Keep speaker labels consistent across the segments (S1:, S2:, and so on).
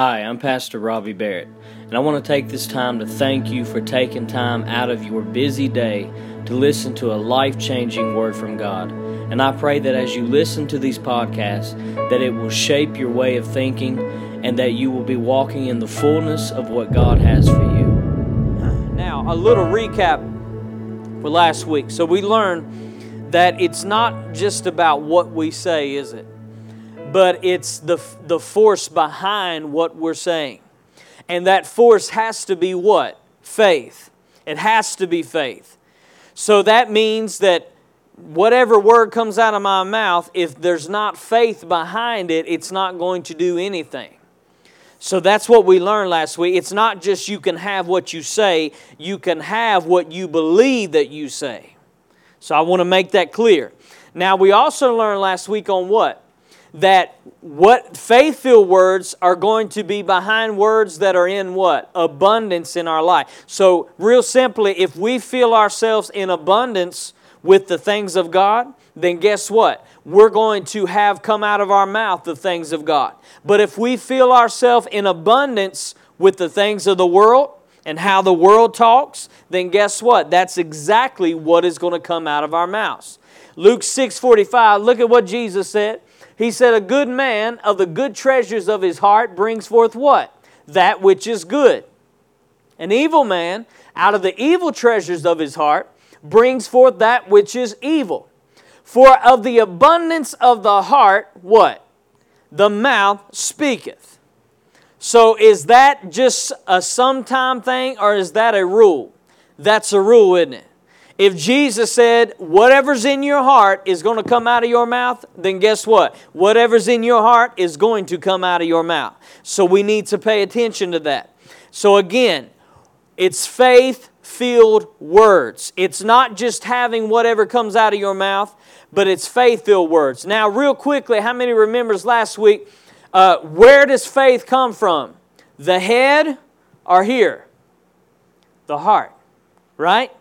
S1: Hi, I'm Pastor Robbie Barrett, and I want to take this time to thank you for taking time out of your busy day to listen to a life changing word from God. And I pray that as you listen to these podcasts, that it will shape your way of thinking and that you will be walking in the fullness of what God has for you.
S2: Now, a little recap for last week. So we learned that it's not just about what we say, is it? But it's the, the force behind what we're saying. And that force has to be what? Faith. It has to be faith. So that means that whatever word comes out of my mouth, if there's not faith behind it, it's not going to do anything. So that's what we learned last week. It's not just you can have what you say, you can have what you believe that you say. So I want to make that clear. Now, we also learned last week on what? That what faith filled words are going to be behind words that are in what? Abundance in our life. So, real simply, if we feel ourselves in abundance with the things of God, then guess what? We're going to have come out of our mouth the things of God. But if we feel ourselves in abundance with the things of the world and how the world talks, then guess what? That's exactly what is going to come out of our mouths. Luke 6:45, look at what Jesus said. He said, A good man of the good treasures of his heart brings forth what? That which is good. An evil man, out of the evil treasures of his heart, brings forth that which is evil. For of the abundance of the heart, what? The mouth speaketh. So is that just a sometime thing or is that a rule? That's a rule, isn't it? If Jesus said, whatever's in your heart is going to come out of your mouth, then guess what? Whatever's in your heart is going to come out of your mouth. So we need to pay attention to that. So again, it's faith filled words. It's not just having whatever comes out of your mouth, but it's faith filled words. Now, real quickly, how many remembers last week? Uh, where does faith come from? The head or here? The heart, right?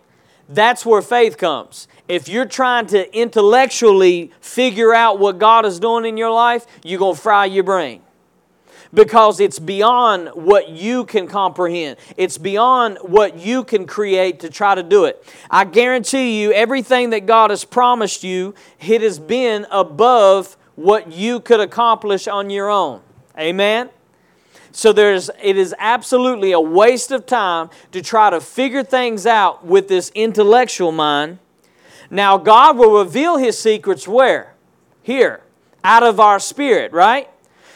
S2: That's where faith comes. If you're trying to intellectually figure out what God is doing in your life, you're going to fry your brain because it's beyond what you can comprehend. It's beyond what you can create to try to do it. I guarantee you, everything that God has promised you, it has been above what you could accomplish on your own. Amen? So there's it is absolutely a waste of time to try to figure things out with this intellectual mind. Now God will reveal his secrets where? Here, out of our spirit, right?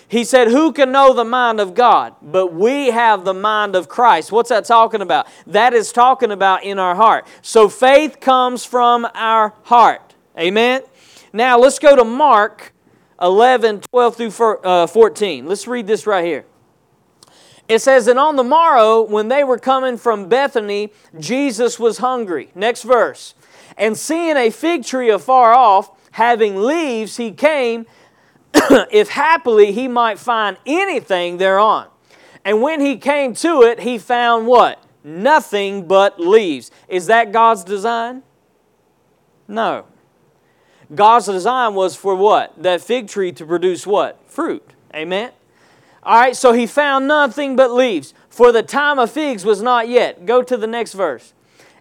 S2: He said, Who can know the mind of God? But we have the mind of Christ. What's that talking about? That is talking about in our heart. So faith comes from our heart. Amen? Now let's go to Mark 11, 12 through uh, 14. Let's read this right here. It says, And on the morrow, when they were coming from Bethany, Jesus was hungry. Next verse. And seeing a fig tree afar off, having leaves, he came, if happily he might find anything thereon. And when he came to it, he found what? Nothing but leaves. Is that God's design? No. God's design was for what? That fig tree to produce what? Fruit. Amen? All right, so he found nothing but leaves, for the time of figs was not yet. Go to the next verse.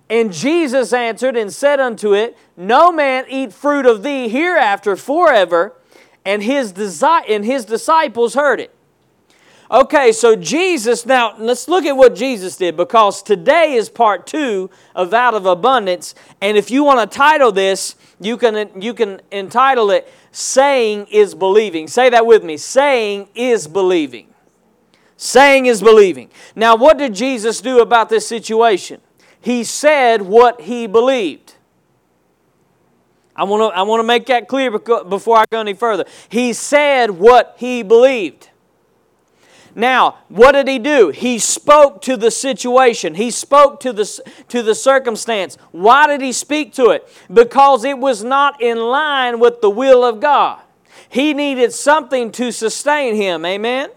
S2: And Jesus answered and said unto it, No man eat fruit of thee hereafter forever. And his, desi- and his disciples heard it. Okay, so Jesus, now let's look at what Jesus did because today is part two of Out of Abundance. And if you want to title this, you can, you can entitle it Saying is Believing. Say that with me. Saying is believing. Saying is believing. Now, what did Jesus do about this situation? He said what he believed. I want to I want to make that clear before I go any further. He said what he believed. Now, what did he do? He spoke to the situation. He spoke to the, to the circumstance. Why did he speak to it? Because it was not in line with the will of God. He needed something to sustain him. Amen?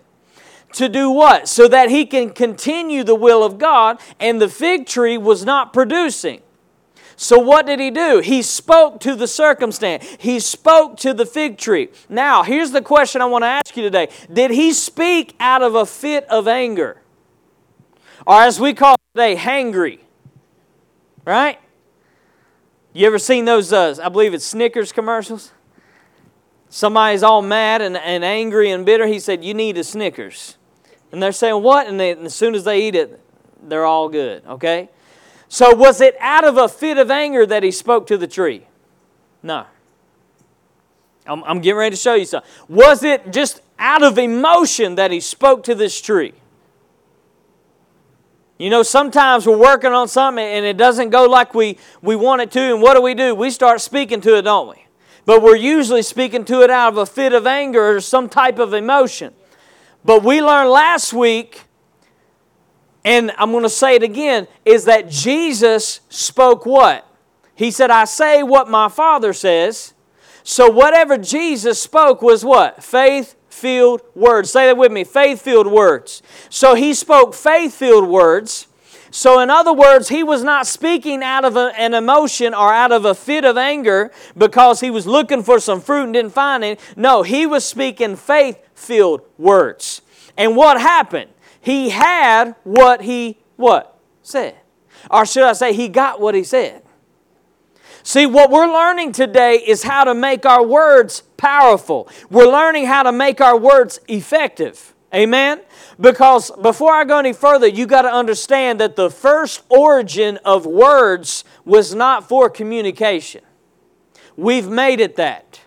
S2: To do what? So that he can continue the will of God, and the fig tree was not producing. So, what did he do? He spoke to the circumstance, he spoke to the fig tree. Now, here's the question I want to ask you today Did he speak out of a fit of anger? Or, as we call it today, hangry? Right? You ever seen those, uh, I believe it's Snickers commercials? Somebody's all mad and, and angry and bitter. He said, You need a Snickers. And they're saying, What? And, they, and as soon as they eat it, they're all good, okay? So, was it out of a fit of anger that he spoke to the tree? No. I'm, I'm getting ready to show you something. Was it just out of emotion that he spoke to this tree? You know, sometimes we're working on something and it doesn't go like we, we want it to, and what do we do? We start speaking to it, don't we? But we're usually speaking to it out of a fit of anger or some type of emotion. But we learned last week and I'm going to say it again, is that Jesus spoke what? He said, I say what my Father says. So whatever Jesus spoke was what? Faith filled words. Say that with me faith filled words. So he spoke faith filled words. So, in other words, he was not speaking out of a, an emotion or out of a fit of anger because he was looking for some fruit and didn't find it. No, he was speaking faith filled words. And what happened? He had what he what? Said. Or should i say he got what he said. See what we're learning today is how to make our words powerful. We're learning how to make our words effective. Amen? Because before i go any further you got to understand that the first origin of words was not for communication. We've made it that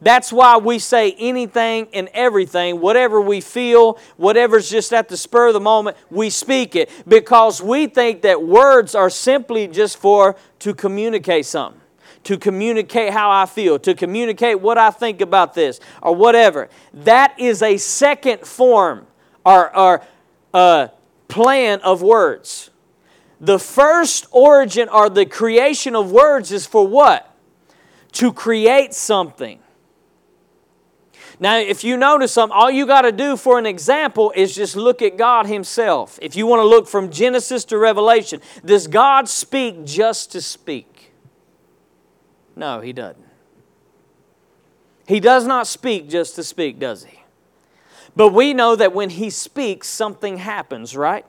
S2: that's why we say anything and everything, whatever we feel, whatever's just at the spur of the moment, we speak it because we think that words are simply just for to communicate something, to communicate how I feel, to communicate what I think about this or whatever. That is a second form or, or uh, plan of words. The first origin or the creation of words is for what? To create something now, if you notice something, all you got to do for an example is just look at God Himself. If you want to look from Genesis to Revelation, does God speak just to speak? No, He doesn't. He does not speak just to speak, does He? But we know that when He speaks, something happens, right?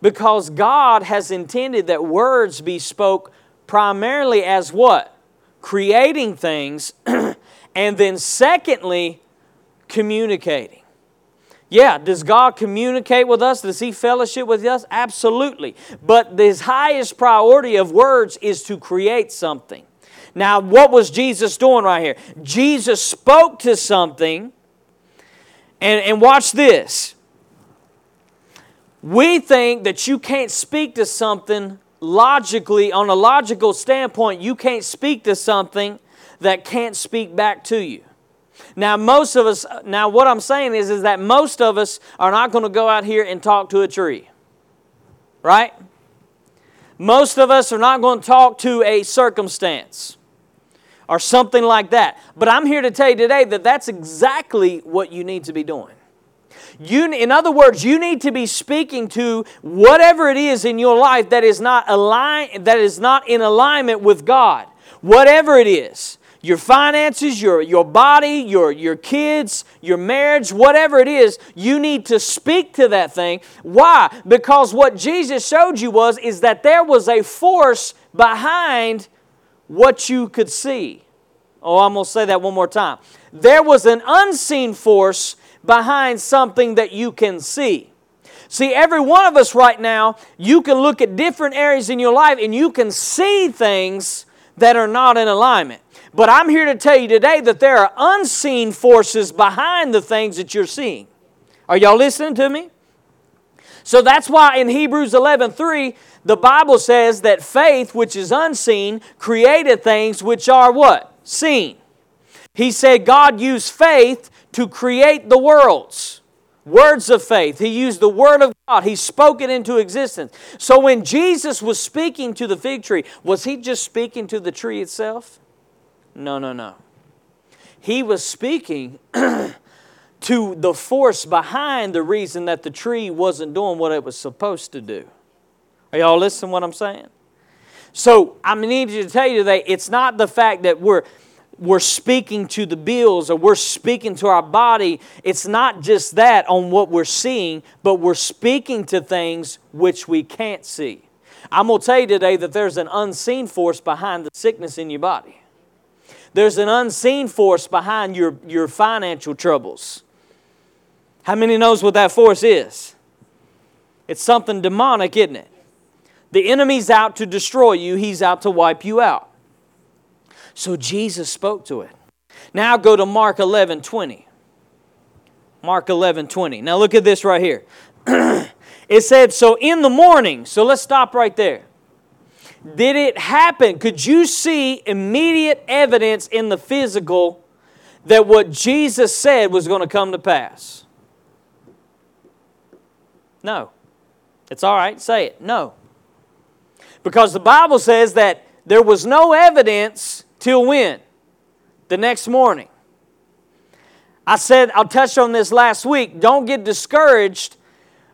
S2: Because God has intended that words be spoke primarily as what? Creating things And then, secondly, communicating. Yeah, does God communicate with us? Does He fellowship with us? Absolutely. But His highest priority of words is to create something. Now, what was Jesus doing right here? Jesus spoke to something, and, and watch this. We think that you can't speak to something logically, on a logical standpoint, you can't speak to something that can't speak back to you. Now, most of us, now what I'm saying is, is that most of us are not going to go out here and talk to a tree. Right? Most of us are not going to talk to a circumstance or something like that. But I'm here to tell you today that that's exactly what you need to be doing. You, in other words, you need to be speaking to whatever it is in your life that is not align, that is not in alignment with God. Whatever it is your finances, your, your body, your, your kids, your marriage, whatever it is, you need to speak to that thing. Why? Because what Jesus showed you was is that there was a force behind what you could see. Oh, I'm going to say that one more time. There was an unseen force behind something that you can see. See, every one of us right now, you can look at different areas in your life and you can see things that are not in alignment. But I'm here to tell you today that there are unseen forces behind the things that you're seeing. Are y'all listening to me? So that's why in Hebrews 11 3, the Bible says that faith, which is unseen, created things which are what? Seen. He said God used faith to create the worlds. Words of faith. He used the Word of God. He spoke it into existence. So when Jesus was speaking to the fig tree, was he just speaking to the tree itself? No, no, no. He was speaking to the force behind the reason that the tree wasn't doing what it was supposed to do. Are y'all listening what I'm saying? So I need you to tell you today, it's not the fact that we're we're speaking to the bills or we're speaking to our body. It's not just that on what we're seeing, but we're speaking to things which we can't see. I'm going to tell you today that there's an unseen force behind the sickness in your body. There's an unseen force behind your, your financial troubles. How many knows what that force is? It's something demonic, isn't it? The enemy's out to destroy you, he's out to wipe you out. So Jesus spoke to it. Now go to Mark 11 20. Mark 11 20. Now look at this right here. it said, So in the morning, so let's stop right there. Did it happen? Could you see immediate evidence in the physical that what Jesus said was going to come to pass? No. It's all right, say it. No. Because the Bible says that there was no evidence till when? The next morning. I said, I'll touch on this last week. Don't get discouraged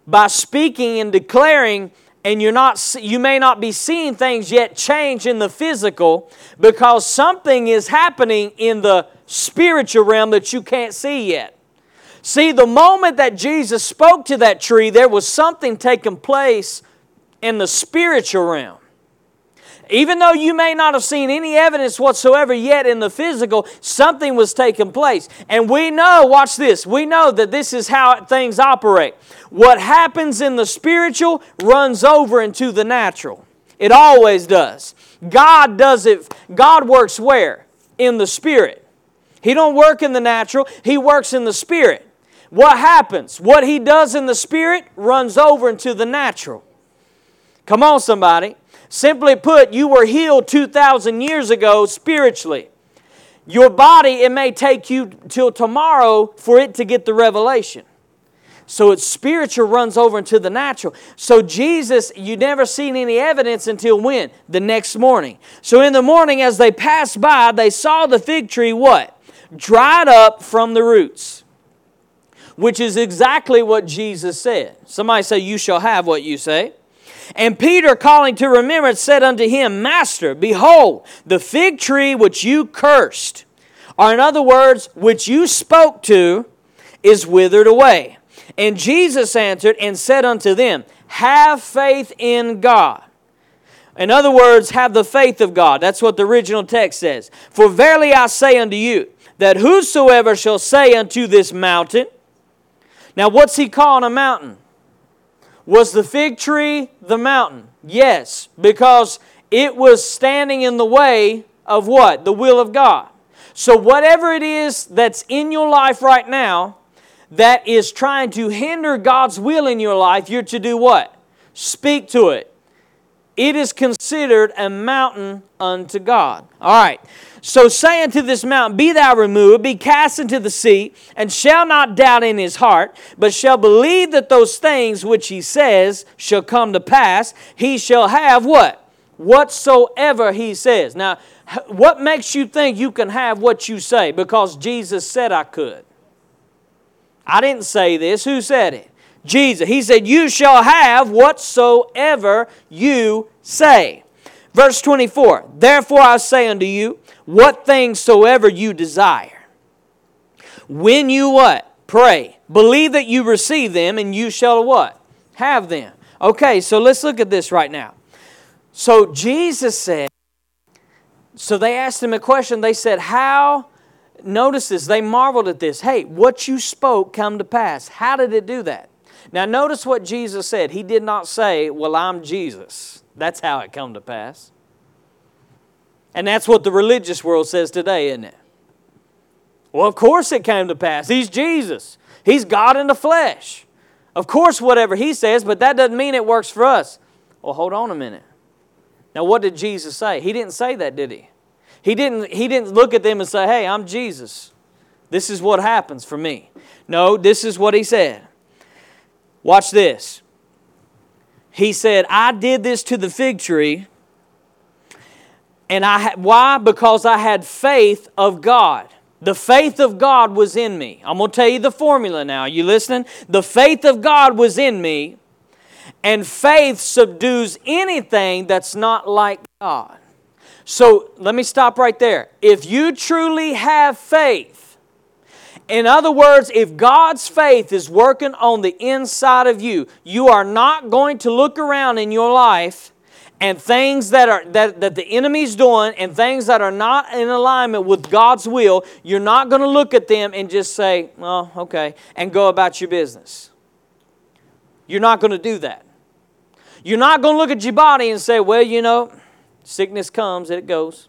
S2: by speaking and declaring and you're not you may not be seeing things yet change in the physical because something is happening in the spiritual realm that you can't see yet. See, the moment that Jesus spoke to that tree, there was something taking place in the spiritual realm. Even though you may not have seen any evidence whatsoever yet in the physical, something was taking place. And we know, watch this, we know that this is how things operate. What happens in the spiritual runs over into the natural. It always does. God does it, God works where? In the spirit. He don't work in the natural, he works in the spirit. What happens? What he does in the spirit runs over into the natural. Come on, somebody. Simply put, you were healed 2,000 years ago spiritually. Your body, it may take you till tomorrow for it to get the revelation. So it's spiritual runs over into the natural. So Jesus, you never seen any evidence until when? The next morning. So in the morning, as they passed by, they saw the fig tree what? Dried up from the roots. Which is exactly what Jesus said. Somebody say, You shall have what you say. And Peter, calling to remembrance, said unto him, Master, behold, the fig tree which you cursed, or in other words, which you spoke to, is withered away. And Jesus answered and said unto them, Have faith in God. In other words, have the faith of God. That's what the original text says. For verily I say unto you, that whosoever shall say unto this mountain, now what's he calling a mountain? Was the fig tree the mountain? Yes, because it was standing in the way of what? The will of God. So, whatever it is that's in your life right now that is trying to hinder God's will in your life, you're to do what? Speak to it. It is considered a mountain unto God. All right. So say unto this mountain, Be thou removed, be cast into the sea, and shall not doubt in his heart, but shall believe that those things which he says shall come to pass. He shall have what? Whatsoever he says. Now, what makes you think you can have what you say? Because Jesus said I could. I didn't say this. Who said it? Jesus. He said, You shall have whatsoever you say. Verse 24 Therefore I say unto you, what things soever you desire. When you what? Pray. Believe that you receive them and you shall what? Have them. Okay, so let's look at this right now. So Jesus said, so they asked him a question. They said, How, notice this, they marveled at this. Hey, what you spoke come to pass. How did it do that? Now, notice what Jesus said. He did not say, Well, I'm Jesus. That's how it come to pass. And that's what the religious world says today, isn't it? Well, of course it came to pass. He's Jesus, He's God in the flesh. Of course, whatever He says, but that doesn't mean it works for us. Well, hold on a minute. Now, what did Jesus say? He didn't say that, did He? He didn't, he didn't look at them and say, Hey, I'm Jesus. This is what happens for me. No, this is what He said. Watch this. He said, I did this to the fig tree and I why? Because I had faith of God. The faith of God was in me. I'm going to tell you the formula now. You listening? The faith of God was in me. And faith subdues anything that's not like God. So let me stop right there. If you truly have faith, in other words, if God's faith is working on the inside of you, you are not going to look around in your life and things that are that, that the enemy's doing and things that are not in alignment with God's will, you're not going to look at them and just say, "Oh, okay," and go about your business. You're not going to do that. You're not going to look at your body and say, "Well, you know, sickness comes and it goes."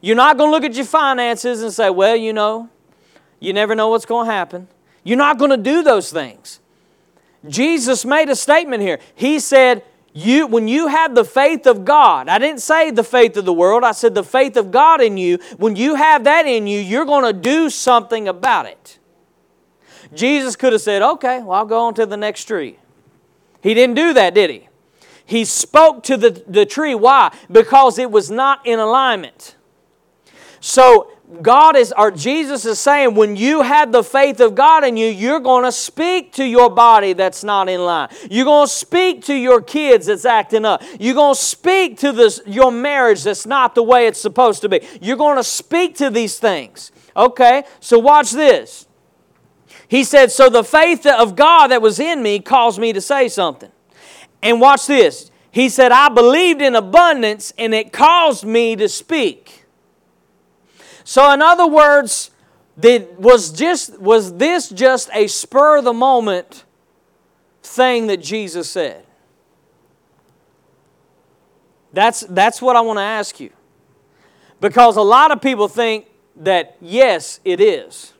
S2: You're not going to look at your finances and say, "Well, you know, you never know what's going to happen." You're not going to do those things. Jesus made a statement here. He said, you, when you have the faith of God, I didn't say the faith of the world, I said the faith of God in you, when you have that in you, you're going to do something about it. Jesus could have said, okay, well, I'll go on to the next tree. He didn't do that, did he? He spoke to the, the tree. Why? Because it was not in alignment. So God is, or Jesus is saying, when you have the faith of God in you, you're going to speak to your body that's not in line. You're going to speak to your kids that's acting up. You're going to speak to this, your marriage that's not the way it's supposed to be. You're going to speak to these things. Okay, so watch this. He said, So the faith of God that was in me caused me to say something. And watch this. He said, I believed in abundance and it caused me to speak. So, in other words, did, was, just, was this just a spur of the moment thing that Jesus said? That's, that's what I want to ask you. Because a lot of people think that, yes, it is.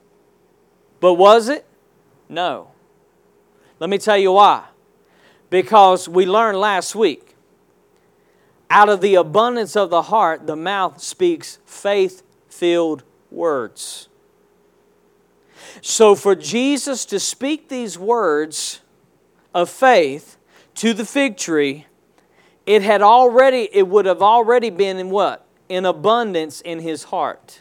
S2: But was it? No. Let me tell you why. Because we learned last week out of the abundance of the heart, the mouth speaks faith filled words. So, for Jesus to speak these words of faith to the fig tree, it had already, it would have already been in what? In abundance in his heart.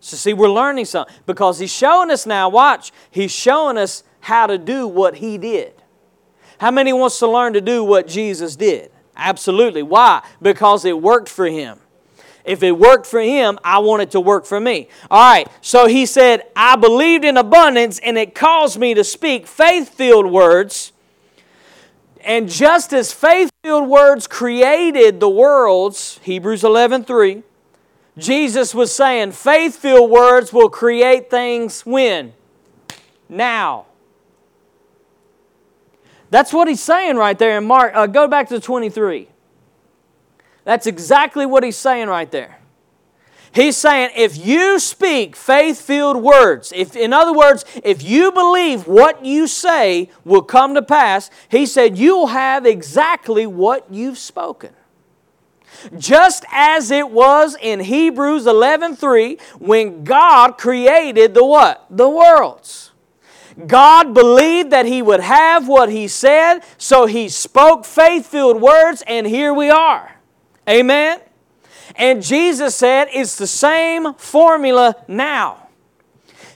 S2: So, see, we're learning something because he's showing us now, watch, he's showing us how to do what he did. How many wants to learn to do what Jesus did? Absolutely. Why? Because it worked for him. If it worked for him, I want it to work for me. All right, so he said, I believed in abundance and it caused me to speak faith filled words. And just as faith filled words created the worlds, Hebrews 11 3, Jesus was saying faith filled words will create things when? Now. That's what he's saying right there in Mark. Uh, go back to 23. That's exactly what he's saying right there. He's saying if you speak faith filled words, if, in other words, if you believe what you say will come to pass, he said you'll have exactly what you've spoken. Just as it was in Hebrews 11:3 when God created the what? The worlds. God believed that he would have what he said, so he spoke faith-filled words and here we are. Amen? And Jesus said it's the same formula now.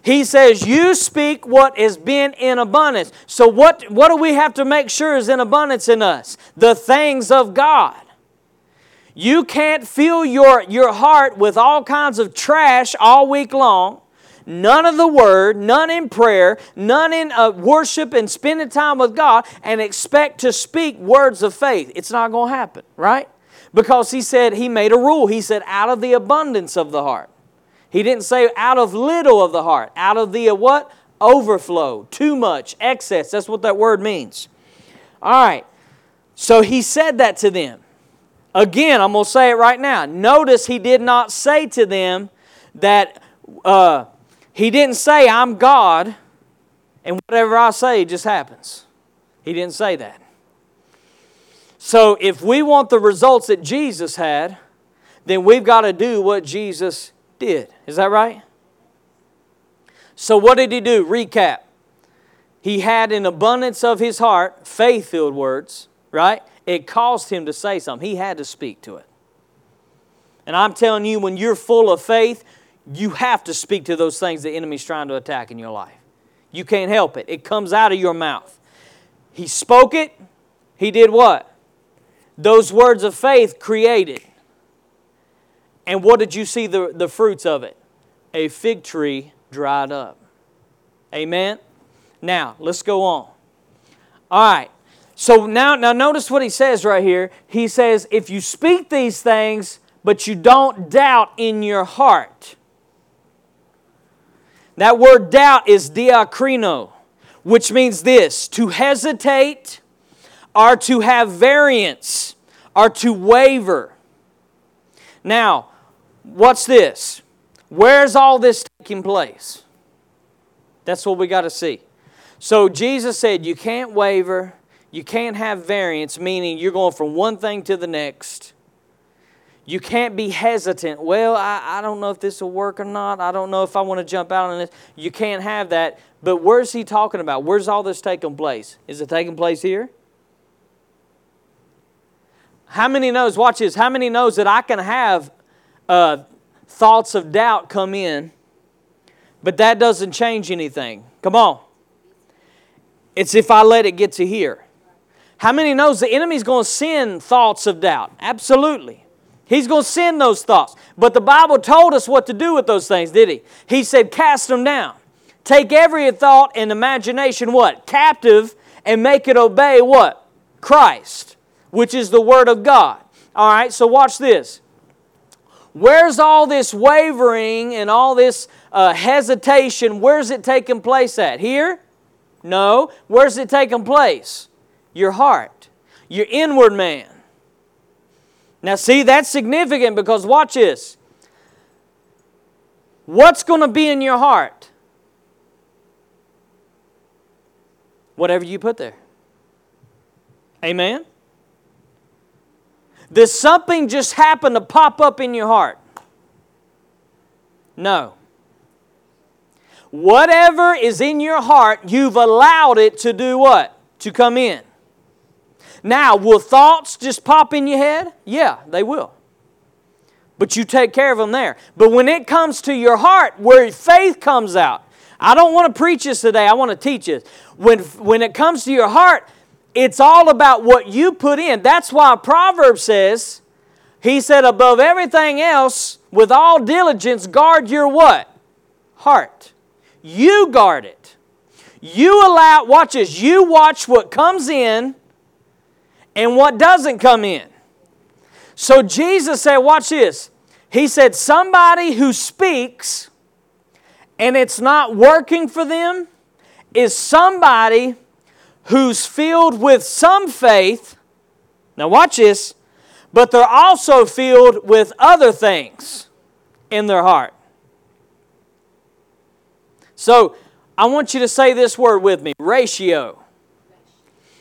S2: He says, You speak what has been in abundance. So, what, what do we have to make sure is in abundance in us? The things of God. You can't fill your, your heart with all kinds of trash all week long. None of the word, none in prayer, none in uh, worship and spending time with God, and expect to speak words of faith. It's not going to happen, right? Because he said, he made a rule. He said, out of the abundance of the heart. He didn't say out of little of the heart, out of the uh, what? Overflow, too much, excess. That's what that word means. All right. So he said that to them. Again, I'm going to say it right now. Notice he did not say to them that uh, he didn't say, I'm God, and whatever I say just happens. He didn't say that. So if we want the results that Jesus had, then we've got to do what Jesus did. Is that right? So what did he do? Recap. He had an abundance of his heart, faith filled words, right? It caused him to say something. He had to speak to it. And I'm telling you, when you're full of faith, you have to speak to those things the enemy's trying to attack in your life. You can't help it, it comes out of your mouth. He spoke it, he did what? Those words of faith created. And what did you see the, the fruits of it? A fig tree dried up. Amen? Now, let's go on. All right. So now, now notice what he says right here. He says, if you speak these things, but you don't doubt in your heart. That word doubt is diakrino, which means this to hesitate or to have variance or to waver. Now, what's this? Where's all this taking place? That's what we got to see. So Jesus said, You can't waver, you can't have variance, meaning you're going from one thing to the next. You can't be hesitant. Well, I, I don't know if this will work or not. I don't know if I want to jump out on this. You can't have that. But where's he talking about? Where's all this taking place? Is it taking place here? How many knows, watch this, how many knows that I can have uh, thoughts of doubt come in, but that doesn't change anything? Come on. It's if I let it get to here. How many knows the enemy's going to send thoughts of doubt? Absolutely. He's going to send those thoughts. But the Bible told us what to do with those things, did he? He said, cast them down. Take every thought and imagination, what? Captive, and make it obey what? Christ, which is the Word of God. All right, so watch this. Where's all this wavering and all this uh, hesitation? Where's it taking place at? Here? No. Where's it taking place? Your heart, your inward man. Now, see, that's significant because watch this. What's going to be in your heart? Whatever you put there. Amen? Does something just happen to pop up in your heart? No. Whatever is in your heart, you've allowed it to do what? To come in. Now, will thoughts just pop in your head? Yeah, they will. But you take care of them there. But when it comes to your heart, where faith comes out, I don't want to preach this today, I want to teach this. When, when it comes to your heart, it's all about what you put in. That's why Proverbs says, he said, above everything else, with all diligence, guard your what? Heart. You guard it. You allow, watch this, you watch what comes in and what doesn't come in. So Jesus said, watch this. He said, somebody who speaks and it's not working for them is somebody who's filled with some faith. Now, watch this, but they're also filled with other things in their heart. So, I want you to say this word with me ratio.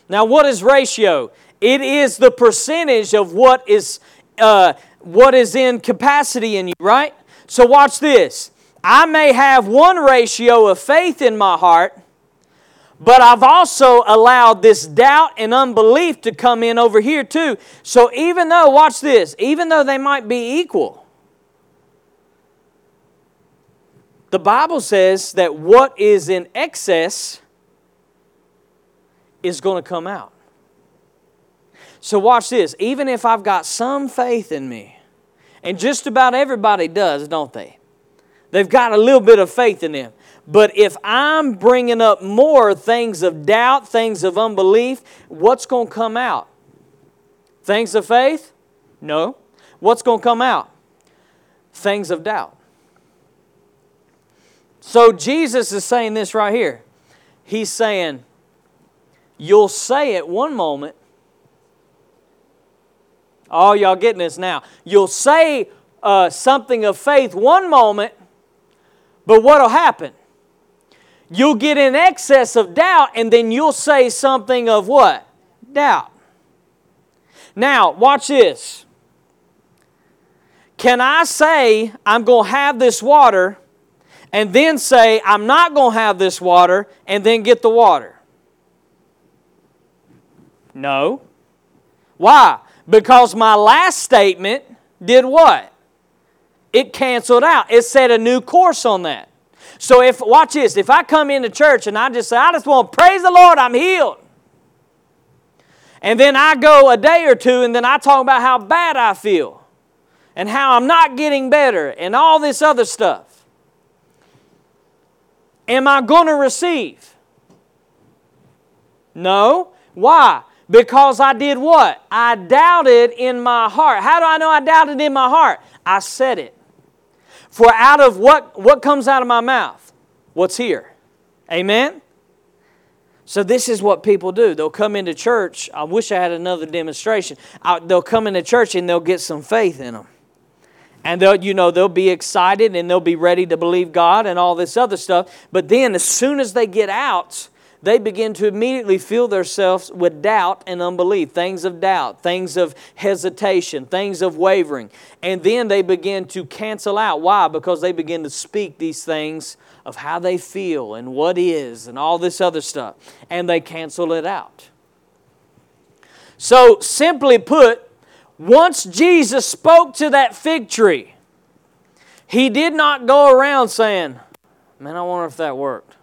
S2: Now, what is ratio? It is the percentage of what is, uh, what is in capacity in you, right? So watch this. I may have one ratio of faith in my heart, but I've also allowed this doubt and unbelief to come in over here too. So even though, watch this, even though they might be equal, the Bible says that what is in excess is going to come out. So, watch this. Even if I've got some faith in me, and just about everybody does, don't they? They've got a little bit of faith in them. But if I'm bringing up more things of doubt, things of unbelief, what's going to come out? Things of faith? No. What's going to come out? Things of doubt. So Jesus is saying this right here. He's saying, You'll say it one moment, Oh, y'all getting this now. You'll say uh, something of faith one moment, but what'll happen? You'll get in excess of doubt, and then you'll say something of what? Doubt. Now, watch this. Can I say I'm going to have this water and then say I'm not going to have this water and then get the water? No. Why? Because my last statement did what? It canceled out. It set a new course on that. So if watch this, if I come into church and I just say, I just want to praise the Lord, I'm healed. And then I go a day or two and then I talk about how bad I feel and how I'm not getting better and all this other stuff. Am I going to receive? No. Why? Because I did what? I doubted in my heart. How do I know I doubted in my heart? I said it. For out of what, what comes out of my mouth? What's here? Amen? So, this is what people do. They'll come into church. I wish I had another demonstration. I, they'll come into church and they'll get some faith in them. And they'll, you know, they'll be excited and they'll be ready to believe God and all this other stuff. But then, as soon as they get out, they begin to immediately fill themselves with doubt and unbelief, things of doubt, things of hesitation, things of wavering. And then they begin to cancel out. Why? Because they begin to speak these things of how they feel and what is and all this other stuff. And they cancel it out. So, simply put, once Jesus spoke to that fig tree, he did not go around saying, Man, I wonder if that worked.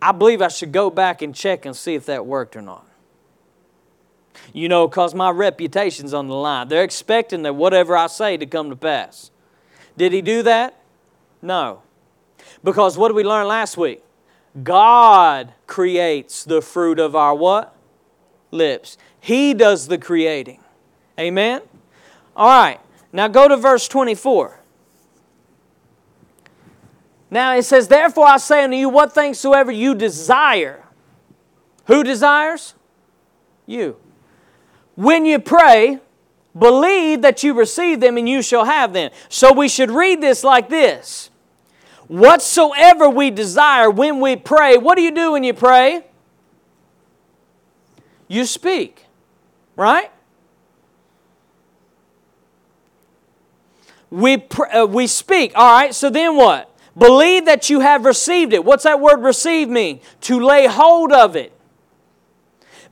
S2: I believe I should go back and check and see if that worked or not. You know, because my reputation's on the line. They're expecting that whatever I say to come to pass. Did he do that? No. Because what did we learn last week? God creates the fruit of our what? Lips. He does the creating. Amen? All right. Now go to verse 24. Now it says, Therefore I say unto you, what things soever you desire. Who desires? You. When you pray, believe that you receive them and you shall have them. So we should read this like this Whatsoever we desire when we pray, what do you do when you pray? You speak, right? We, pr- uh, we speak. All right, so then what? Believe that you have received it. What's that word receive mean? To lay hold of it.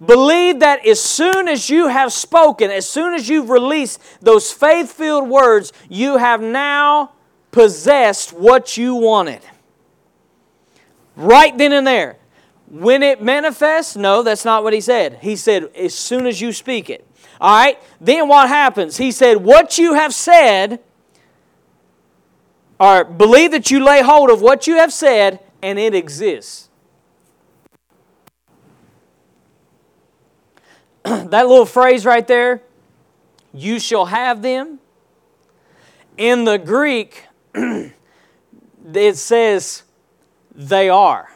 S2: Believe that as soon as you have spoken, as soon as you've released those faith filled words, you have now possessed what you wanted. Right then and there. When it manifests, no, that's not what he said. He said, as soon as you speak it. All right? Then what happens? He said, what you have said or believe that you lay hold of what you have said and it exists. that little phrase right there, you shall have them. In the Greek, it says they are.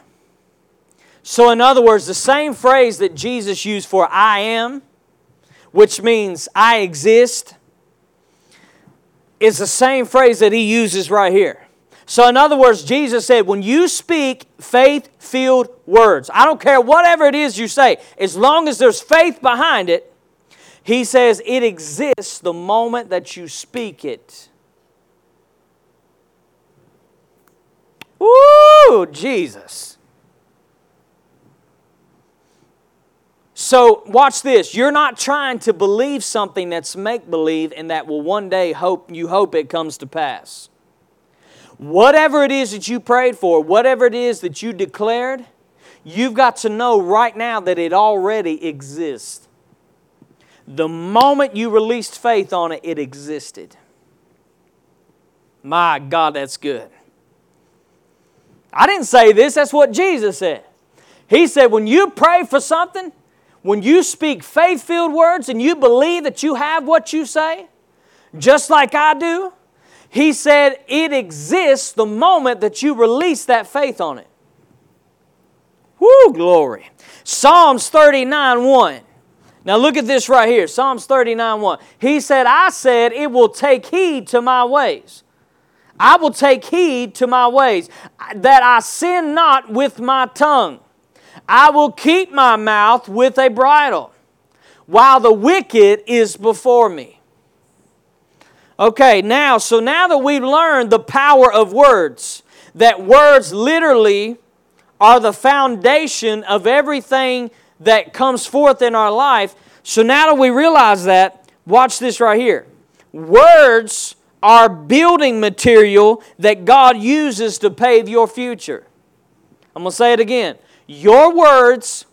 S2: So, in other words, the same phrase that Jesus used for I am, which means I exist, is the same phrase that he uses right here. So, in other words, Jesus said, when you speak faith filled words, I don't care whatever it is you say, as long as there's faith behind it, he says it exists the moment that you speak it. Ooh, Jesus. So, watch this. You're not trying to believe something that's make believe and that will one day hope you hope it comes to pass. Whatever it is that you prayed for, whatever it is that you declared, you've got to know right now that it already exists. The moment you released faith on it, it existed. My God, that's good. I didn't say this, that's what Jesus said. He said, when you pray for something, when you speak faith filled words and you believe that you have what you say, just like I do, he said it exists the moment that you release that faith on it. Whoo, glory. Psalms 39 1. Now look at this right here Psalms 39 1. He said, I said, it will take heed to my ways. I will take heed to my ways, that I sin not with my tongue. I will keep my mouth with a bridle while the wicked is before me. Okay, now, so now that we've learned the power of words, that words literally are the foundation of everything that comes forth in our life. So now that we realize that, watch this right here. Words are building material that God uses to pave your future. I'm going to say it again. Your words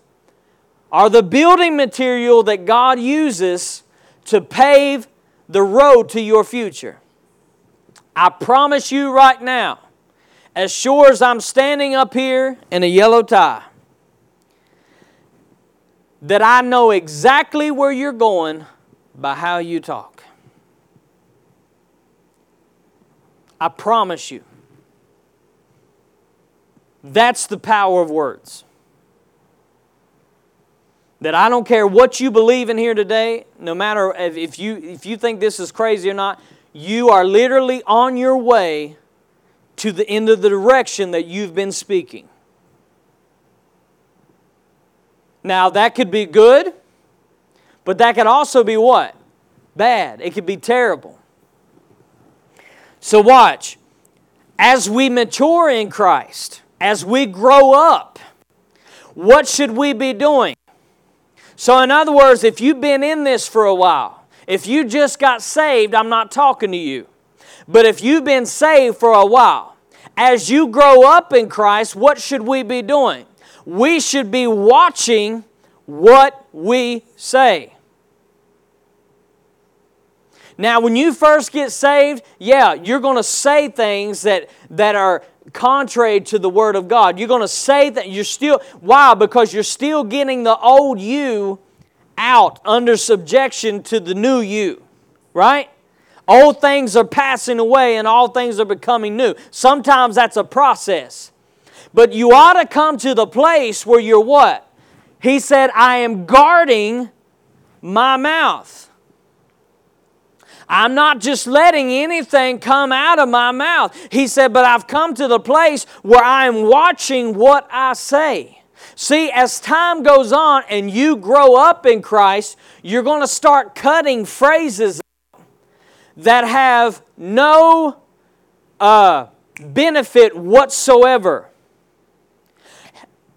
S2: are the building material that God uses to pave the road to your future. I promise you right now, as sure as I'm standing up here in a yellow tie, that I know exactly where you're going by how you talk. I promise you. That's the power of words. That I don't care what you believe in here today, no matter if you, if you think this is crazy or not, you are literally on your way to the end of the direction that you've been speaking. Now, that could be good, but that could also be what? Bad. It could be terrible. So, watch. As we mature in Christ, as we grow up, what should we be doing? So, in other words, if you've been in this for a while, if you just got saved, I'm not talking to you. But if you've been saved for a while, as you grow up in Christ, what should we be doing? we should be watching what we say. Now, when you first get saved, yeah, you're going to say things that, that are contrary to the Word of God. You're going to say that you're still, why? Because you're still getting the old you out under subjection to the new you, right? Old things are passing away and all things are becoming new. Sometimes that's a process. But you ought to come to the place where you're what? He said, I am guarding my mouth. I'm not just letting anything come out of my mouth. He said, but I've come to the place where I'm watching what I say. See, as time goes on and you grow up in Christ, you're going to start cutting phrases that have no uh, benefit whatsoever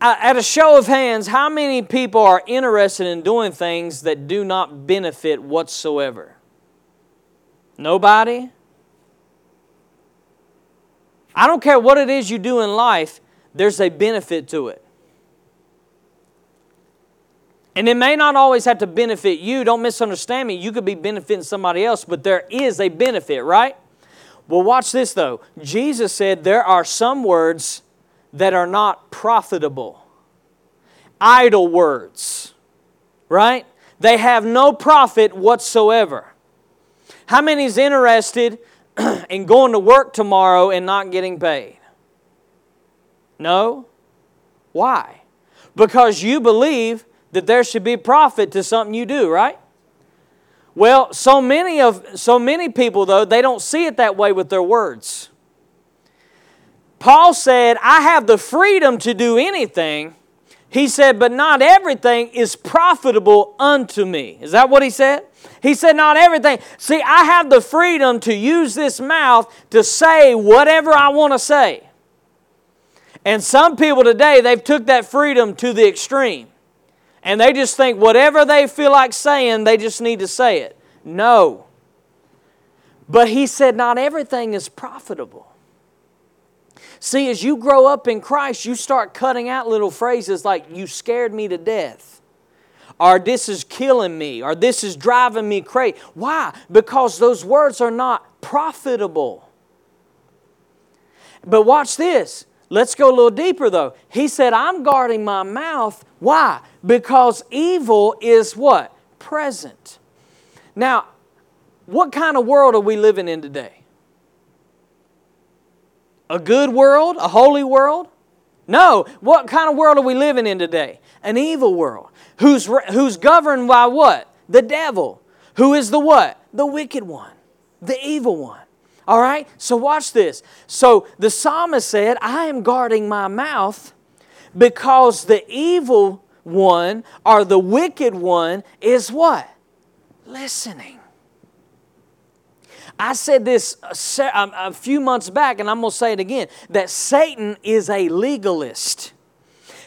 S2: at a show of hands, how many people are interested in doing things that do not benefit whatsoever? Nobody? I don't care what it is you do in life, there's a benefit to it. And it may not always have to benefit you. Don't misunderstand me. You could be benefiting somebody else, but there is a benefit, right? Well, watch this though. Jesus said there are some words that are not profitable. Idle words, right? They have no profit whatsoever. How many is interested in going to work tomorrow and not getting paid? No? Why? Because you believe that there should be profit to something you do, right? Well, so many of so many people though, they don't see it that way with their words. Paul said, I have the freedom to do anything. He said, but not everything is profitable unto me. Is that what he said? He said, not everything. See, I have the freedom to use this mouth to say whatever I want to say. And some people today, they've took that freedom to the extreme. And they just think whatever they feel like saying, they just need to say it. No. But he said, not everything is profitable. See, as you grow up in Christ, you start cutting out little phrases like, you scared me to death, or this is killing me, or this is driving me crazy. Why? Because those words are not profitable. But watch this. Let's go a little deeper though. He said, I'm guarding my mouth. Why? Because evil is what? Present. Now, what kind of world are we living in today? A good world? A holy world? No. What kind of world are we living in today? An evil world. Who's, who's governed by what? The devil. Who is the what? The wicked one. The evil one. All right? So watch this. So the psalmist said, I am guarding my mouth because the evil one or the wicked one is what? Listening. I said this uh, um, a few months back, and I'm going to say it again that Satan is a legalist.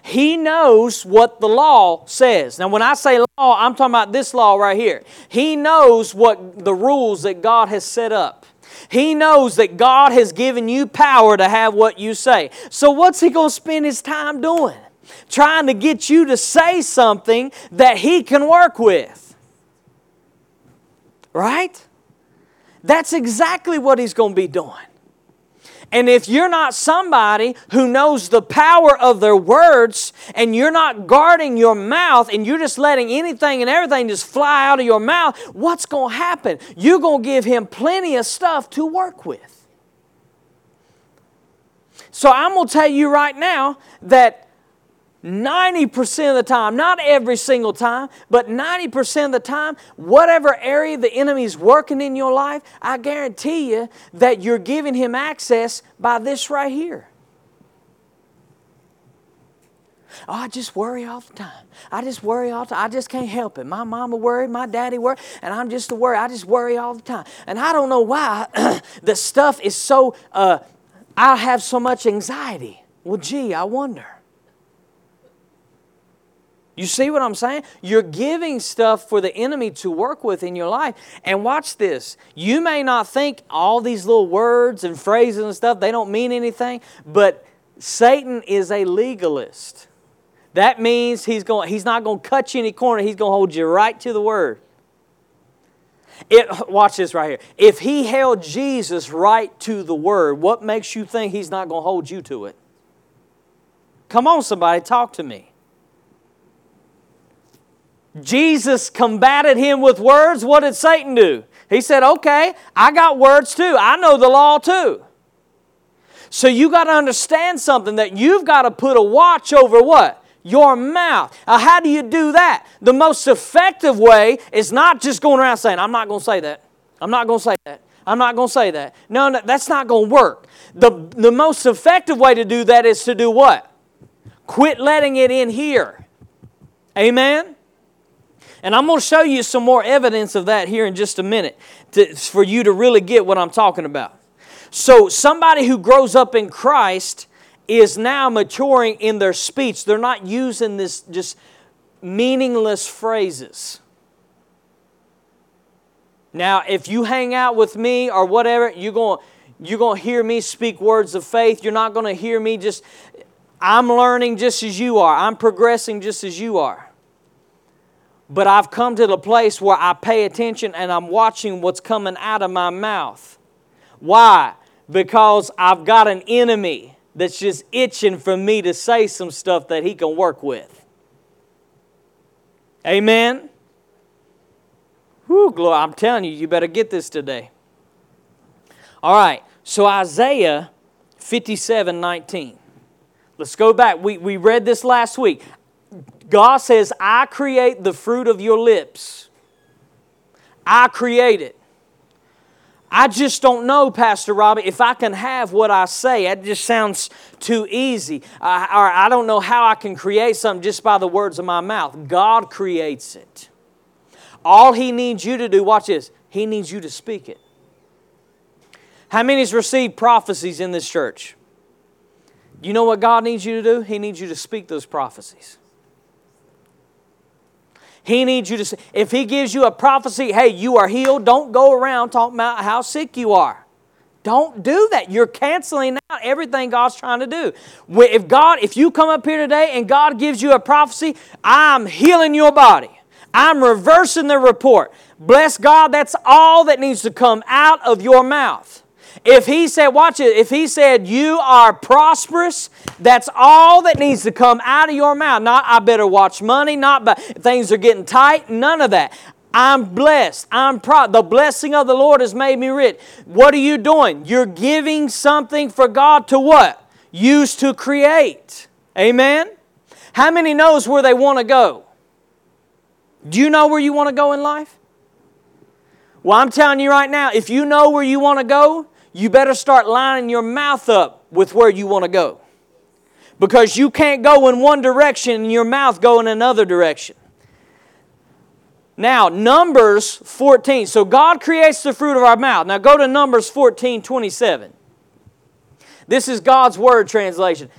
S2: He knows what the law says. Now, when I say law, I'm talking about this law right here. He knows what the rules that God has set up. He knows that God has given you power to have what you say. So, what's he going to spend his time doing? trying to get you to say something that he can work with. Right? That's exactly what he's going to be doing. And if you're not somebody who knows the power of their words and you're not guarding your mouth and you're just letting anything and everything just fly out of your mouth, what's going to happen? You're going to give him plenty of stuff to work with. So I'm going to tell you right now that 90% of the time, not every single time, but 90% of the time, whatever area the enemy is working in your life, I guarantee you that you're giving him access by this right here. Oh, I just worry all the time. I just worry all the time. I just can't help it. My mama worried, my daddy worried, and I'm just a worry. I just worry all the time. And I don't know why the stuff is so, uh, I have so much anxiety. Well, gee, I wonder. You see what I'm saying? You're giving stuff for the enemy to work with in your life. And watch this. You may not think all these little words and phrases and stuff, they don't mean anything, but Satan is a legalist. That means he's, going, he's not going to cut you any corner, he's going to hold you right to the word. It, watch this right here. If he held Jesus right to the word, what makes you think he's not going to hold you to it? Come on, somebody, talk to me. Jesus combated him with words. What did Satan do? He said, Okay, I got words too. I know the law too. So you got to understand something that you've got to put a watch over what? Your mouth. Now, how do you do that? The most effective way is not just going around saying, I'm not going to say that. I'm not going to say that. I'm not going to say that. No, no, that's not going to work. The, the most effective way to do that is to do what? Quit letting it in here. Amen? And I'm going to show you some more evidence of that here in just a minute to, for you to really get what I'm talking about. So, somebody who grows up in Christ is now maturing in their speech. They're not using this just meaningless phrases. Now, if you hang out with me or whatever, you're going you're going to hear me speak words of faith. You're not going to hear me just I'm learning just as you are. I'm progressing just as you are. But I've come to the place where I pay attention and I'm watching what's coming out of my mouth. Why? Because I've got an enemy that's just itching for me to say some stuff that he can work with. Amen? Whew, glory. I'm telling you, you better get this today. All right, so Isaiah 57 19. Let's go back. We, we read this last week. God says, I create the fruit of your lips. I create it. I just don't know, Pastor Robbie, if I can have what I say. That just sounds too easy. I, or I don't know how I can create something just by the words of my mouth. God creates it. All He needs you to do, watch this, He needs you to speak it. How many has received prophecies in this church? You know what God needs you to do? He needs you to speak those prophecies. He needs you to, say, if He gives you a prophecy, hey, you are healed, don't go around talking about how sick you are. Don't do that. You're canceling out everything God's trying to do. If God, if you come up here today and God gives you a prophecy, I'm healing your body. I'm reversing the report. Bless God, that's all that needs to come out of your mouth. If he said, watch it, if he said, you are prosperous, that's all that needs to come out of your mouth. Not, I better watch money, not, but things are getting tight, none of that. I'm blessed. I'm proud. The blessing of the Lord has made me rich. What are you doing? You're giving something for God to what? Use to create. Amen? How many knows where they want to go? Do you know where you want to go in life? Well, I'm telling you right now, if you know where you want to go, you better start lining your mouth up with where you want to go. Because you can't go in one direction and your mouth go in another direction. Now, Numbers 14. So God creates the fruit of our mouth. Now go to Numbers 14, 27. This is God's word translation.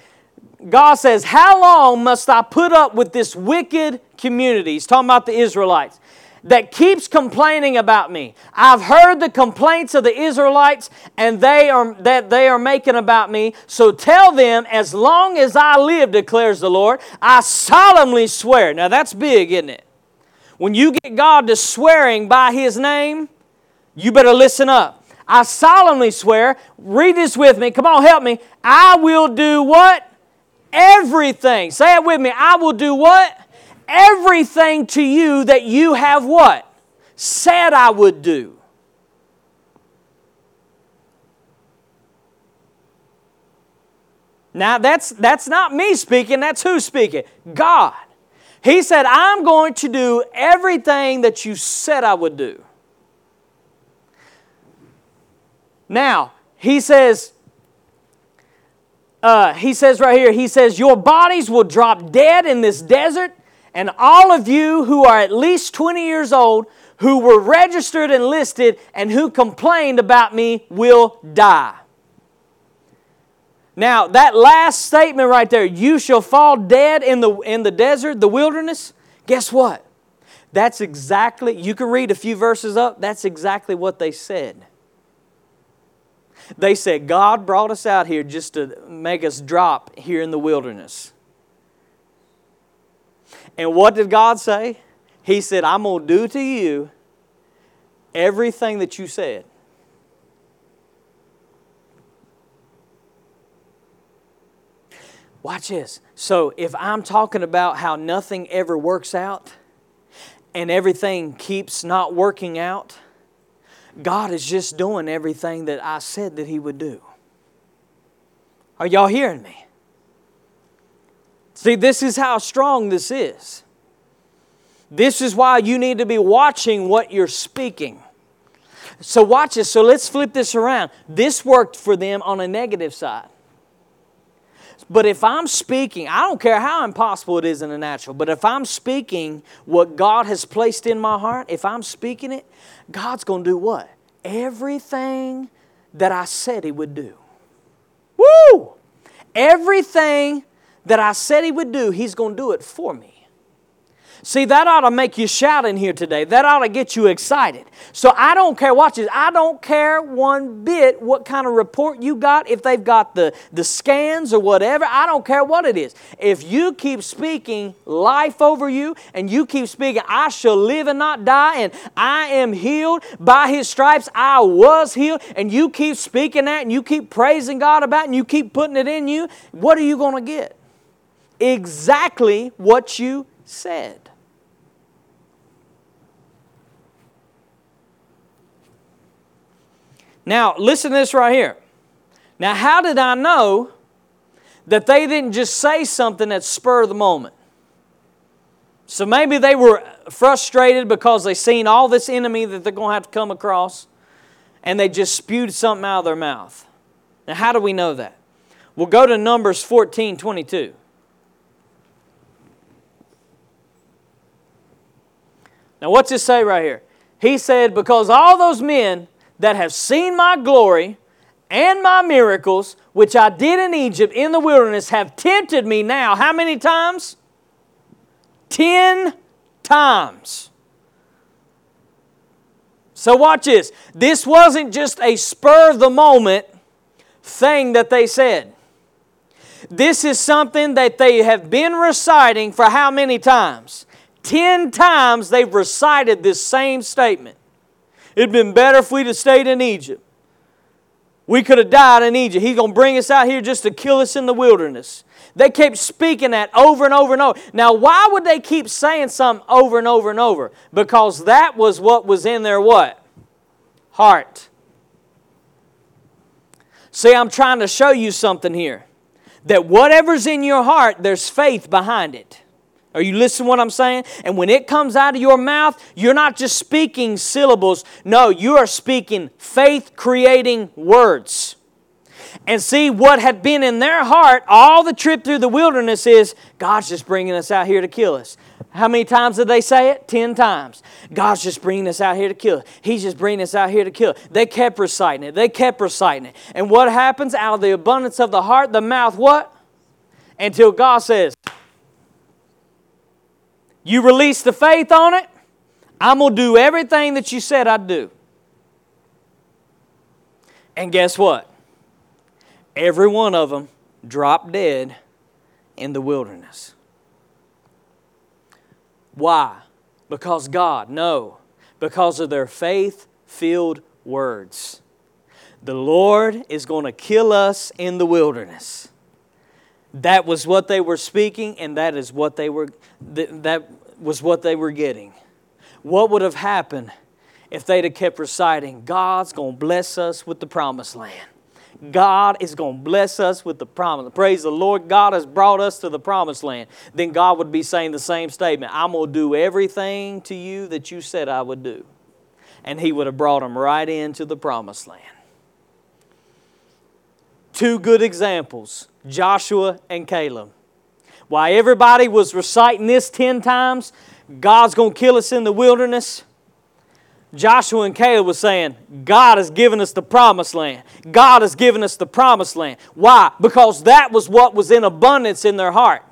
S2: God says, How long must I put up with this wicked community? He's talking about the Israelites. That keeps complaining about me. I've heard the complaints of the Israelites and they are that they are making about me. So tell them as long as I live declares the Lord, I solemnly swear. Now that's big, isn't it? When you get God to swearing by his name, you better listen up. I solemnly swear, read this with me. Come on, help me. I will do what? Everything. Say it with me. I will do what? Everything to you that you have what? Said I would do. Now that's that's not me speaking, that's who speaking? God. He said, I'm going to do everything that you said I would do. Now, he says, uh, he says right here, he says, Your bodies will drop dead in this desert, and all of you who are at least 20 years old, who were registered and listed, and who complained about me will die. Now, that last statement right there, you shall fall dead in the, in the desert, the wilderness, guess what? That's exactly, you can read a few verses up, that's exactly what they said. They said, God brought us out here just to make us drop here in the wilderness. And what did God say? He said, I'm going to do to you everything that you said. Watch this. So, if I'm talking about how nothing ever works out and everything keeps not working out, God is just doing everything that I said that He would do. Are y'all hearing me? See, this is how strong this is. This is why you need to be watching what you're speaking. So, watch this. So, let's flip this around. This worked for them on a negative side. But if I'm speaking, I don't care how impossible it is in the natural, but if I'm speaking what God has placed in my heart, if I'm speaking it, God's going to do what? Everything that I said He would do. Woo! Everything that I said He would do, He's going to do it for me. See, that ought to make you shout in here today. That ought to get you excited. So I don't care, watch this, I don't care one bit what kind of report you got, if they've got the, the scans or whatever. I don't care what it is. If you keep speaking life over you and you keep speaking, I shall live and not die, and I am healed by His stripes, I was healed, and you keep speaking that and you keep praising God about it and you keep putting it in you, what are you going to get? Exactly what you said. Now, listen to this right here. Now, how did I know that they didn't just say something at spur of the moment? So maybe they were frustrated because they seen all this enemy that they're going to have to come across and they just spewed something out of their mouth. Now, how do we know that? We'll go to Numbers 14 22. Now, what's it say right here? He said, Because all those men that have seen my glory and my miracles, which I did in Egypt in the wilderness, have tempted me now. How many times? Ten times. So, watch this. This wasn't just a spur of the moment thing that they said. This is something that they have been reciting for how many times? Ten times they've recited this same statement. It'd been better if we'd have stayed in Egypt. We could have died in Egypt. He's going to bring us out here just to kill us in the wilderness. They kept speaking that over and over and over. Now, why would they keep saying something over and over and over? Because that was what was in their what? Heart. See, I'm trying to show you something here. That whatever's in your heart, there's faith behind it. Are you listening to what I'm saying? And when it comes out of your mouth, you're not just speaking syllables. No, you are speaking faith creating words. And see, what had been in their heart all the trip through the wilderness is God's just bringing us out here to kill us. How many times did they say it? Ten times. God's just bringing us out here to kill. He's just bringing us out here to kill. They kept reciting it. They kept reciting it. And what happens out of the abundance of the heart, the mouth, what? Until God says, you release the faith on it, I'm going to do everything that you said I'd do. And guess what? Every one of them dropped dead in the wilderness. Why? Because God? No. Because of their faith filled words. The Lord is going to kill us in the wilderness. That was what they were speaking, and that is what they were that was what they were getting. What would have happened if they'd have kept reciting, God's to bless us with the promised land? God is going to bless us with the promise. Praise the Lord, God has brought us to the promised land. Then God would be saying the same statement I'm going to do everything to you that you said I would do. And He would have brought them right into the promised land. Two good examples Joshua and Caleb. While everybody was reciting this 10 times, God's going to kill us in the wilderness. Joshua and Caleb was saying, God has given us the promised land. God has given us the promised land. Why? Because that was what was in abundance in their heart.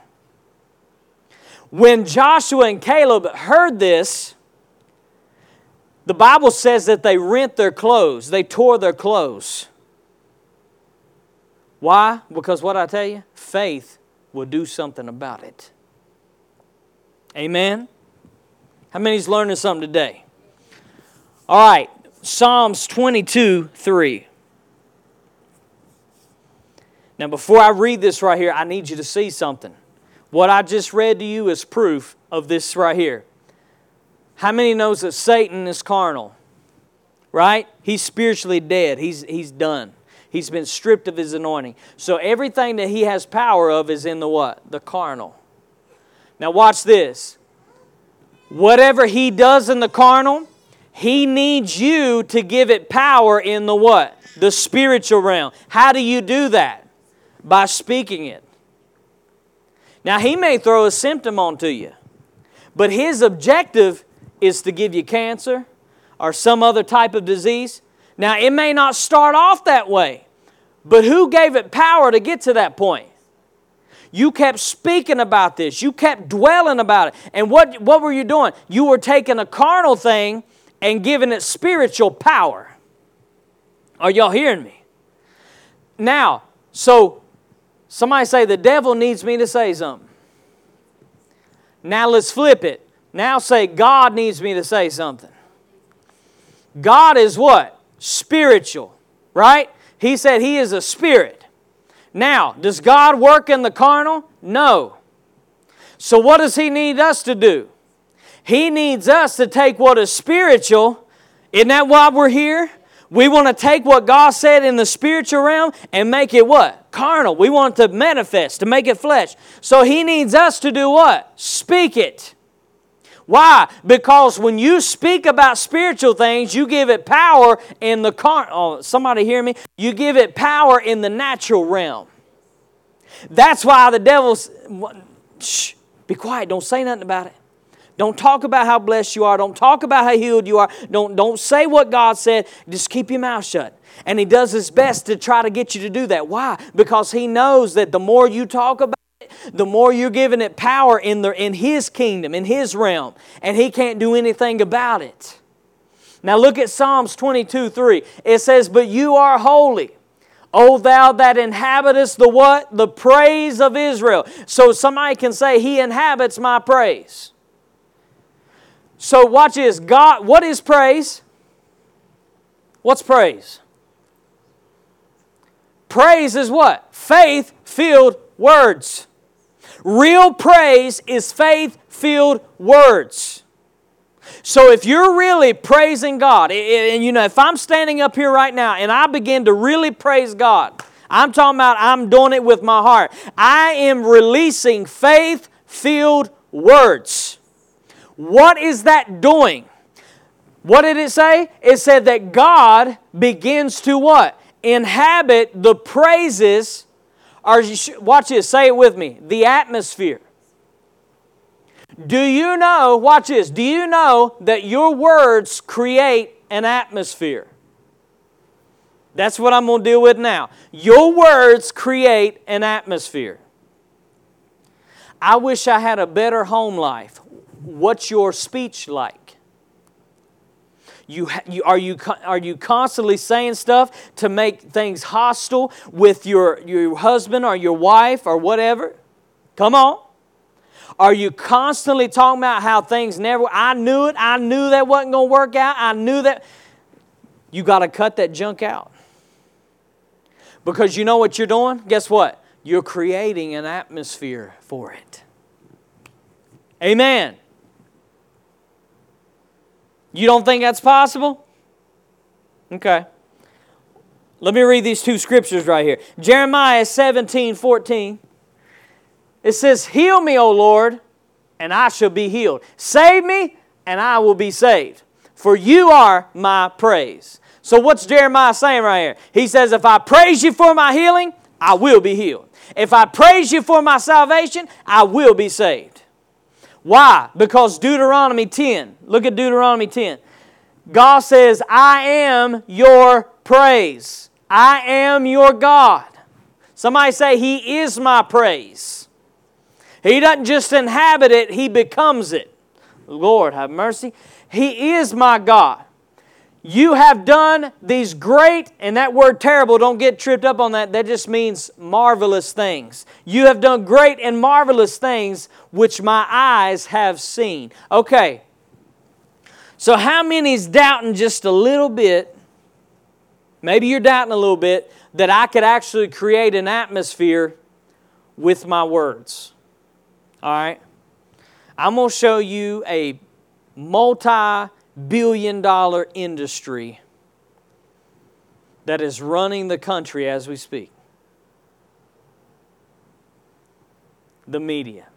S2: When Joshua and Caleb heard this, the Bible says that they rent their clothes, they tore their clothes. Why? Because what I tell you, faith will do something about it. Amen? How many's learning something today? All right, Psalms 22 3. Now, before I read this right here, I need you to see something. What I just read to you is proof of this right here. How many knows that Satan is carnal? Right? He's spiritually dead. He's, he's done. He's been stripped of his anointing. So everything that he has power of is in the what? The carnal. Now watch this. Whatever he does in the carnal, he needs you to give it power in the what? The spiritual realm. How do you do that? By speaking it. Now, he may throw a symptom onto you, but his objective is to give you cancer or some other type of disease. Now, it may not start off that way, but who gave it power to get to that point? You kept speaking about this. You kept dwelling about it. And what, what were you doing? You were taking a carnal thing and giving it spiritual power. Are y'all hearing me? Now, so somebody say, the devil needs me to say something. Now let's flip it. Now say, God needs me to say something. God is what? Spiritual, right? He said He is a spirit. Now, does God work in the carnal? No. So, what does He need us to do? He needs us to take what is spiritual. Isn't that why we're here? We want to take what God said in the spiritual realm and make it what? Carnal. We want to manifest, to make it flesh. So He needs us to do what? Speak it. Why? Because when you speak about spiritual things, you give it power in the car. Oh, somebody hear me? You give it power in the natural realm. That's why the devil's. Shh, be quiet. Don't say nothing about it. Don't talk about how blessed you are. Don't talk about how healed you are. Don't, don't say what God said. Just keep your mouth shut. And he does his best to try to get you to do that. Why? Because he knows that the more you talk about the more you're giving it power in, the, in his kingdom, in his realm. And he can't do anything about it. Now look at Psalms 22 3. It says, But you are holy. O thou that inhabitest the what? The praise of Israel. So somebody can say, He inhabits my praise. So watch this. God, what is praise? What's praise? Praise is what? Faith filled words. Real praise is faith filled words. So if you're really praising God, and you know, if I'm standing up here right now and I begin to really praise God, I'm talking about I'm doing it with my heart. I am releasing faith filled words. What is that doing? What did it say? It said that God begins to what? Inhabit the praises, or watch this, say it with me, the atmosphere. Do you know, watch this, do you know that your words create an atmosphere? That's what I'm going to deal with now. Your words create an atmosphere. I wish I had a better home life what's your speech like? You, you, are, you, are you constantly saying stuff to make things hostile with your, your husband or your wife or whatever? Come on. Are you constantly talking about how things never, I knew it, I knew that wasn't going to work out, I knew that. You got to cut that junk out. Because you know what you're doing? Guess what? You're creating an atmosphere for it. Amen. You don't think that's possible? Okay. Let me read these two scriptures right here. Jeremiah 17 14. It says, Heal me, O Lord, and I shall be healed. Save me, and I will be saved. For you are my praise. So, what's Jeremiah saying right here? He says, If I praise you for my healing, I will be healed. If I praise you for my salvation, I will be saved. Why? Because Deuteronomy 10, look at Deuteronomy 10. God says, I am your praise. I am your God. Somebody say, He is my praise. He doesn't just inhabit it, He becomes it. Lord, have mercy. He is my God. You have done these great, and that word terrible, don't get tripped up on that. That just means marvelous things. You have done great and marvelous things which my eyes have seen. Okay. So, how many's doubting just a little bit? Maybe you're doubting a little bit that I could actually create an atmosphere with my words. All right? I'm going to show you a multi billion dollar industry that is running the country as we speak the media.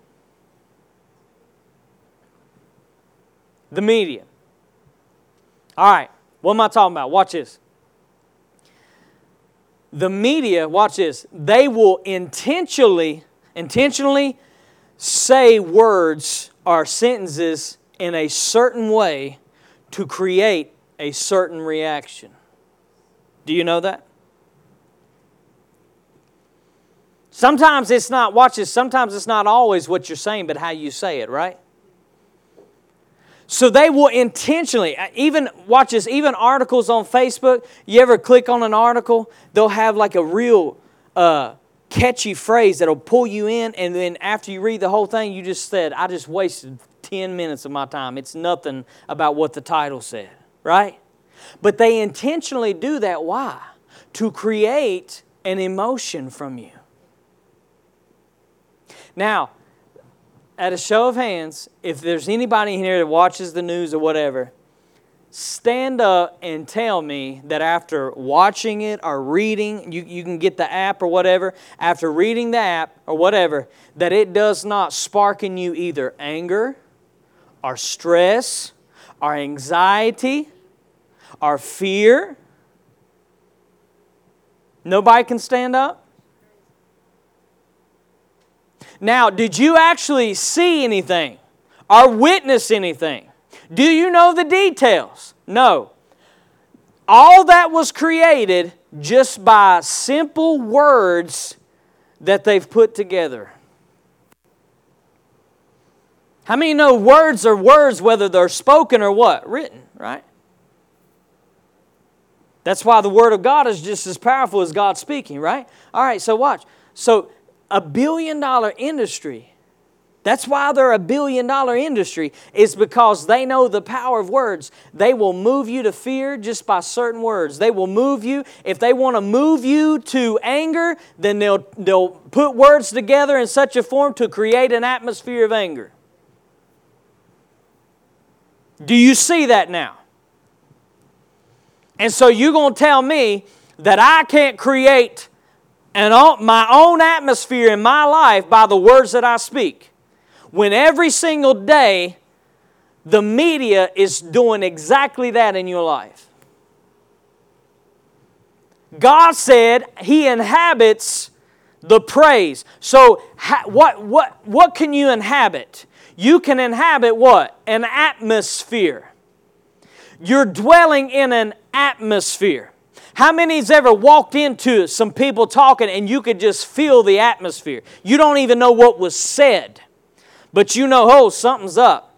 S2: The media. All right, what am I talking about? Watch this. The media, watch this, they will intentionally, intentionally say words or sentences in a certain way to create a certain reaction. Do you know that? Sometimes it's not, watch this, sometimes it's not always what you're saying, but how you say it, right? So they will intentionally, uh, even, watch this, even articles on Facebook, you ever click on an article, they'll have like a real uh, catchy phrase that'll pull you in, and then after you read the whole thing, you just said, I just wasted 10 minutes of my time. It's nothing about what the title said, right? But they intentionally do that. Why? To create an emotion from you. Now, at a show of hands, if there's anybody here that watches the news or whatever, stand up and tell me that after watching it or reading, you, you can get the app or whatever, after reading the app or whatever, that it does not spark in you either anger, our stress, our anxiety, our fear. Nobody can stand up? Now, did you actually see anything or witness anything? Do you know the details? No. All that was created just by simple words that they've put together. How many know words are words whether they're spoken or what? Written, right? That's why the Word of God is just as powerful as God speaking, right? All right, so watch. So, a billion dollar industry, that's why they're a billion dollar industry, is because they know the power of words. They will move you to fear just by certain words. They will move you. If they want to move you to anger, then they'll, they'll put words together in such a form to create an atmosphere of anger. Do you see that now? And so you're going to tell me that I can't create an, my own atmosphere in my life by the words that I speak. When every single day the media is doing exactly that in your life. God said He inhabits the praise. So, what, what, what can you inhabit? You can inhabit what? An atmosphere. You're dwelling in an atmosphere. How many's ever walked into some people talking and you could just feel the atmosphere? You don't even know what was said, but you know, oh, something's up.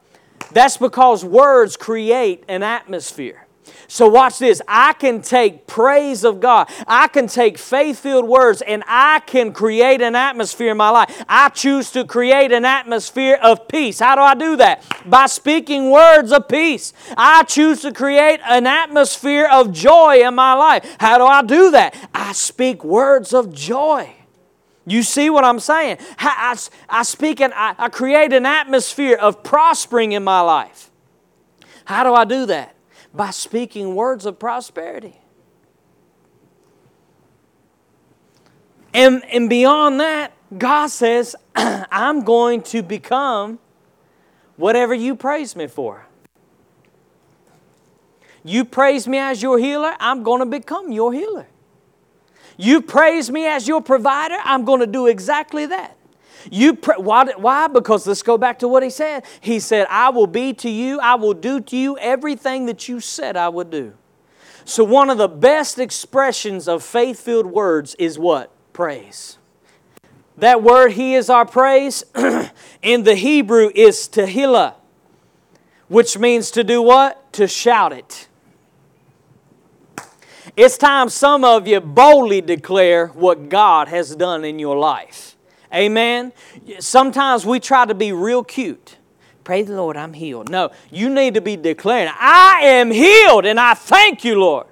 S2: That's because words create an atmosphere. So, watch this. I can take praise of God, I can take faith filled words, and I can create an atmosphere in my life. I choose to create an atmosphere of peace. How do I do that? By speaking words of peace. I choose to create an atmosphere of joy in my life. How do I do that? I speak words of joy. You see what I'm saying? I, I, I speak and I, I create an atmosphere of prospering in my life. How do I do that? By speaking words of prosperity. And, and beyond that, God says, I'm going to become whatever you praise me for. You praise me as your healer, I'm going to become your healer. You praise me as your provider, I'm going to do exactly that. You pray, why, why? Because let's go back to what he said. He said, I will be to you, I will do to you everything that you said I would do. So, one of the best expressions of faith filled words is what? Praise. That word, He is our praise, in the Hebrew is tehillah, which means to do what? To shout it. It's time some of you boldly declare what God has done in your life. Amen. Sometimes we try to be real cute. Praise the Lord, I'm healed. No, you need to be declaring, I am healed and I thank you, Lord.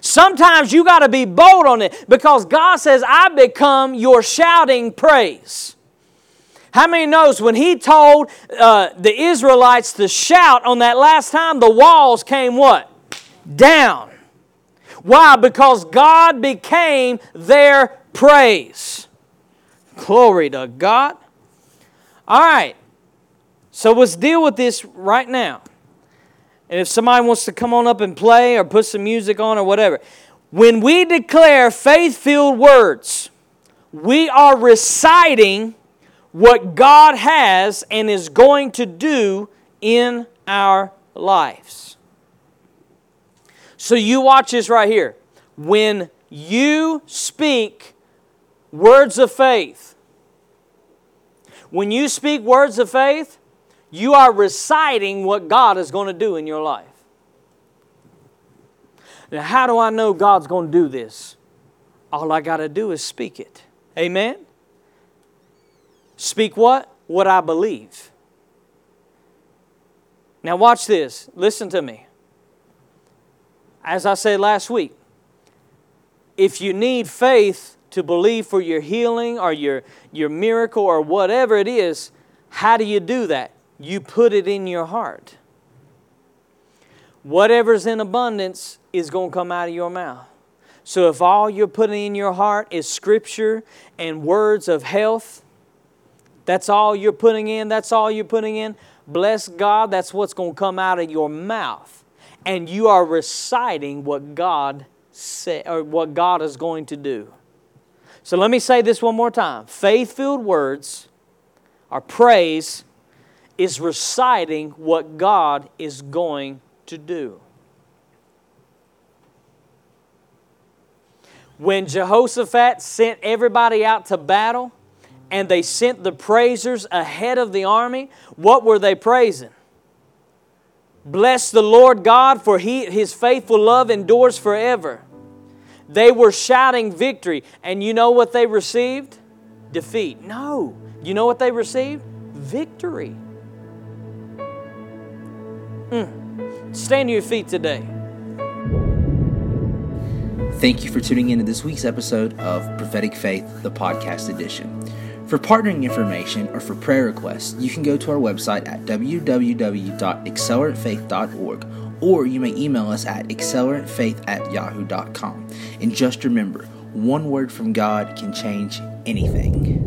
S2: Sometimes you got to be bold on it because God says, I become your shouting praise. How many knows when he told uh, the Israelites to shout on that last time, the walls came what? Down. Why? Because God became their praise. Glory to God. All right. So let's deal with this right now. And if somebody wants to come on up and play or put some music on or whatever, when we declare faith filled words, we are reciting what God has and is going to do in our lives. So you watch this right here. When you speak words of faith. When you speak words of faith, you are reciting what God is going to do in your life. Now, how do I know God's going to do this? All I got to do is speak it. Amen? Speak what? What I believe. Now, watch this. Listen to me. As I said last week, if you need faith to believe for your healing or your, your miracle or whatever it is, how do you do that? You put it in your heart. Whatever's in abundance is going to come out of your mouth. So if all you're putting in your heart is scripture and words of health, that's all you're putting in, that's all you're putting in, bless God, that's what's going to come out of your mouth. And you are reciting what God said or what God is going to do. So let me say this one more time. Faith filled words our praise is reciting what God is going to do. When Jehoshaphat sent everybody out to battle and they sent the praisers ahead of the army, what were they praising? Bless the Lord God, for he, His faithful love endures forever. They were shouting victory. And you know what they received? Defeat. No. You know what they received? Victory. Mm. Stand to your feet today.
S3: Thank you for tuning in to this week's episode of Prophetic Faith, the podcast edition. For partnering information or for prayer requests, you can go to our website at www.acceleratefaith.org or you may email us at acceleratefaith at yahoo.com. And just remember, one word from God can change anything.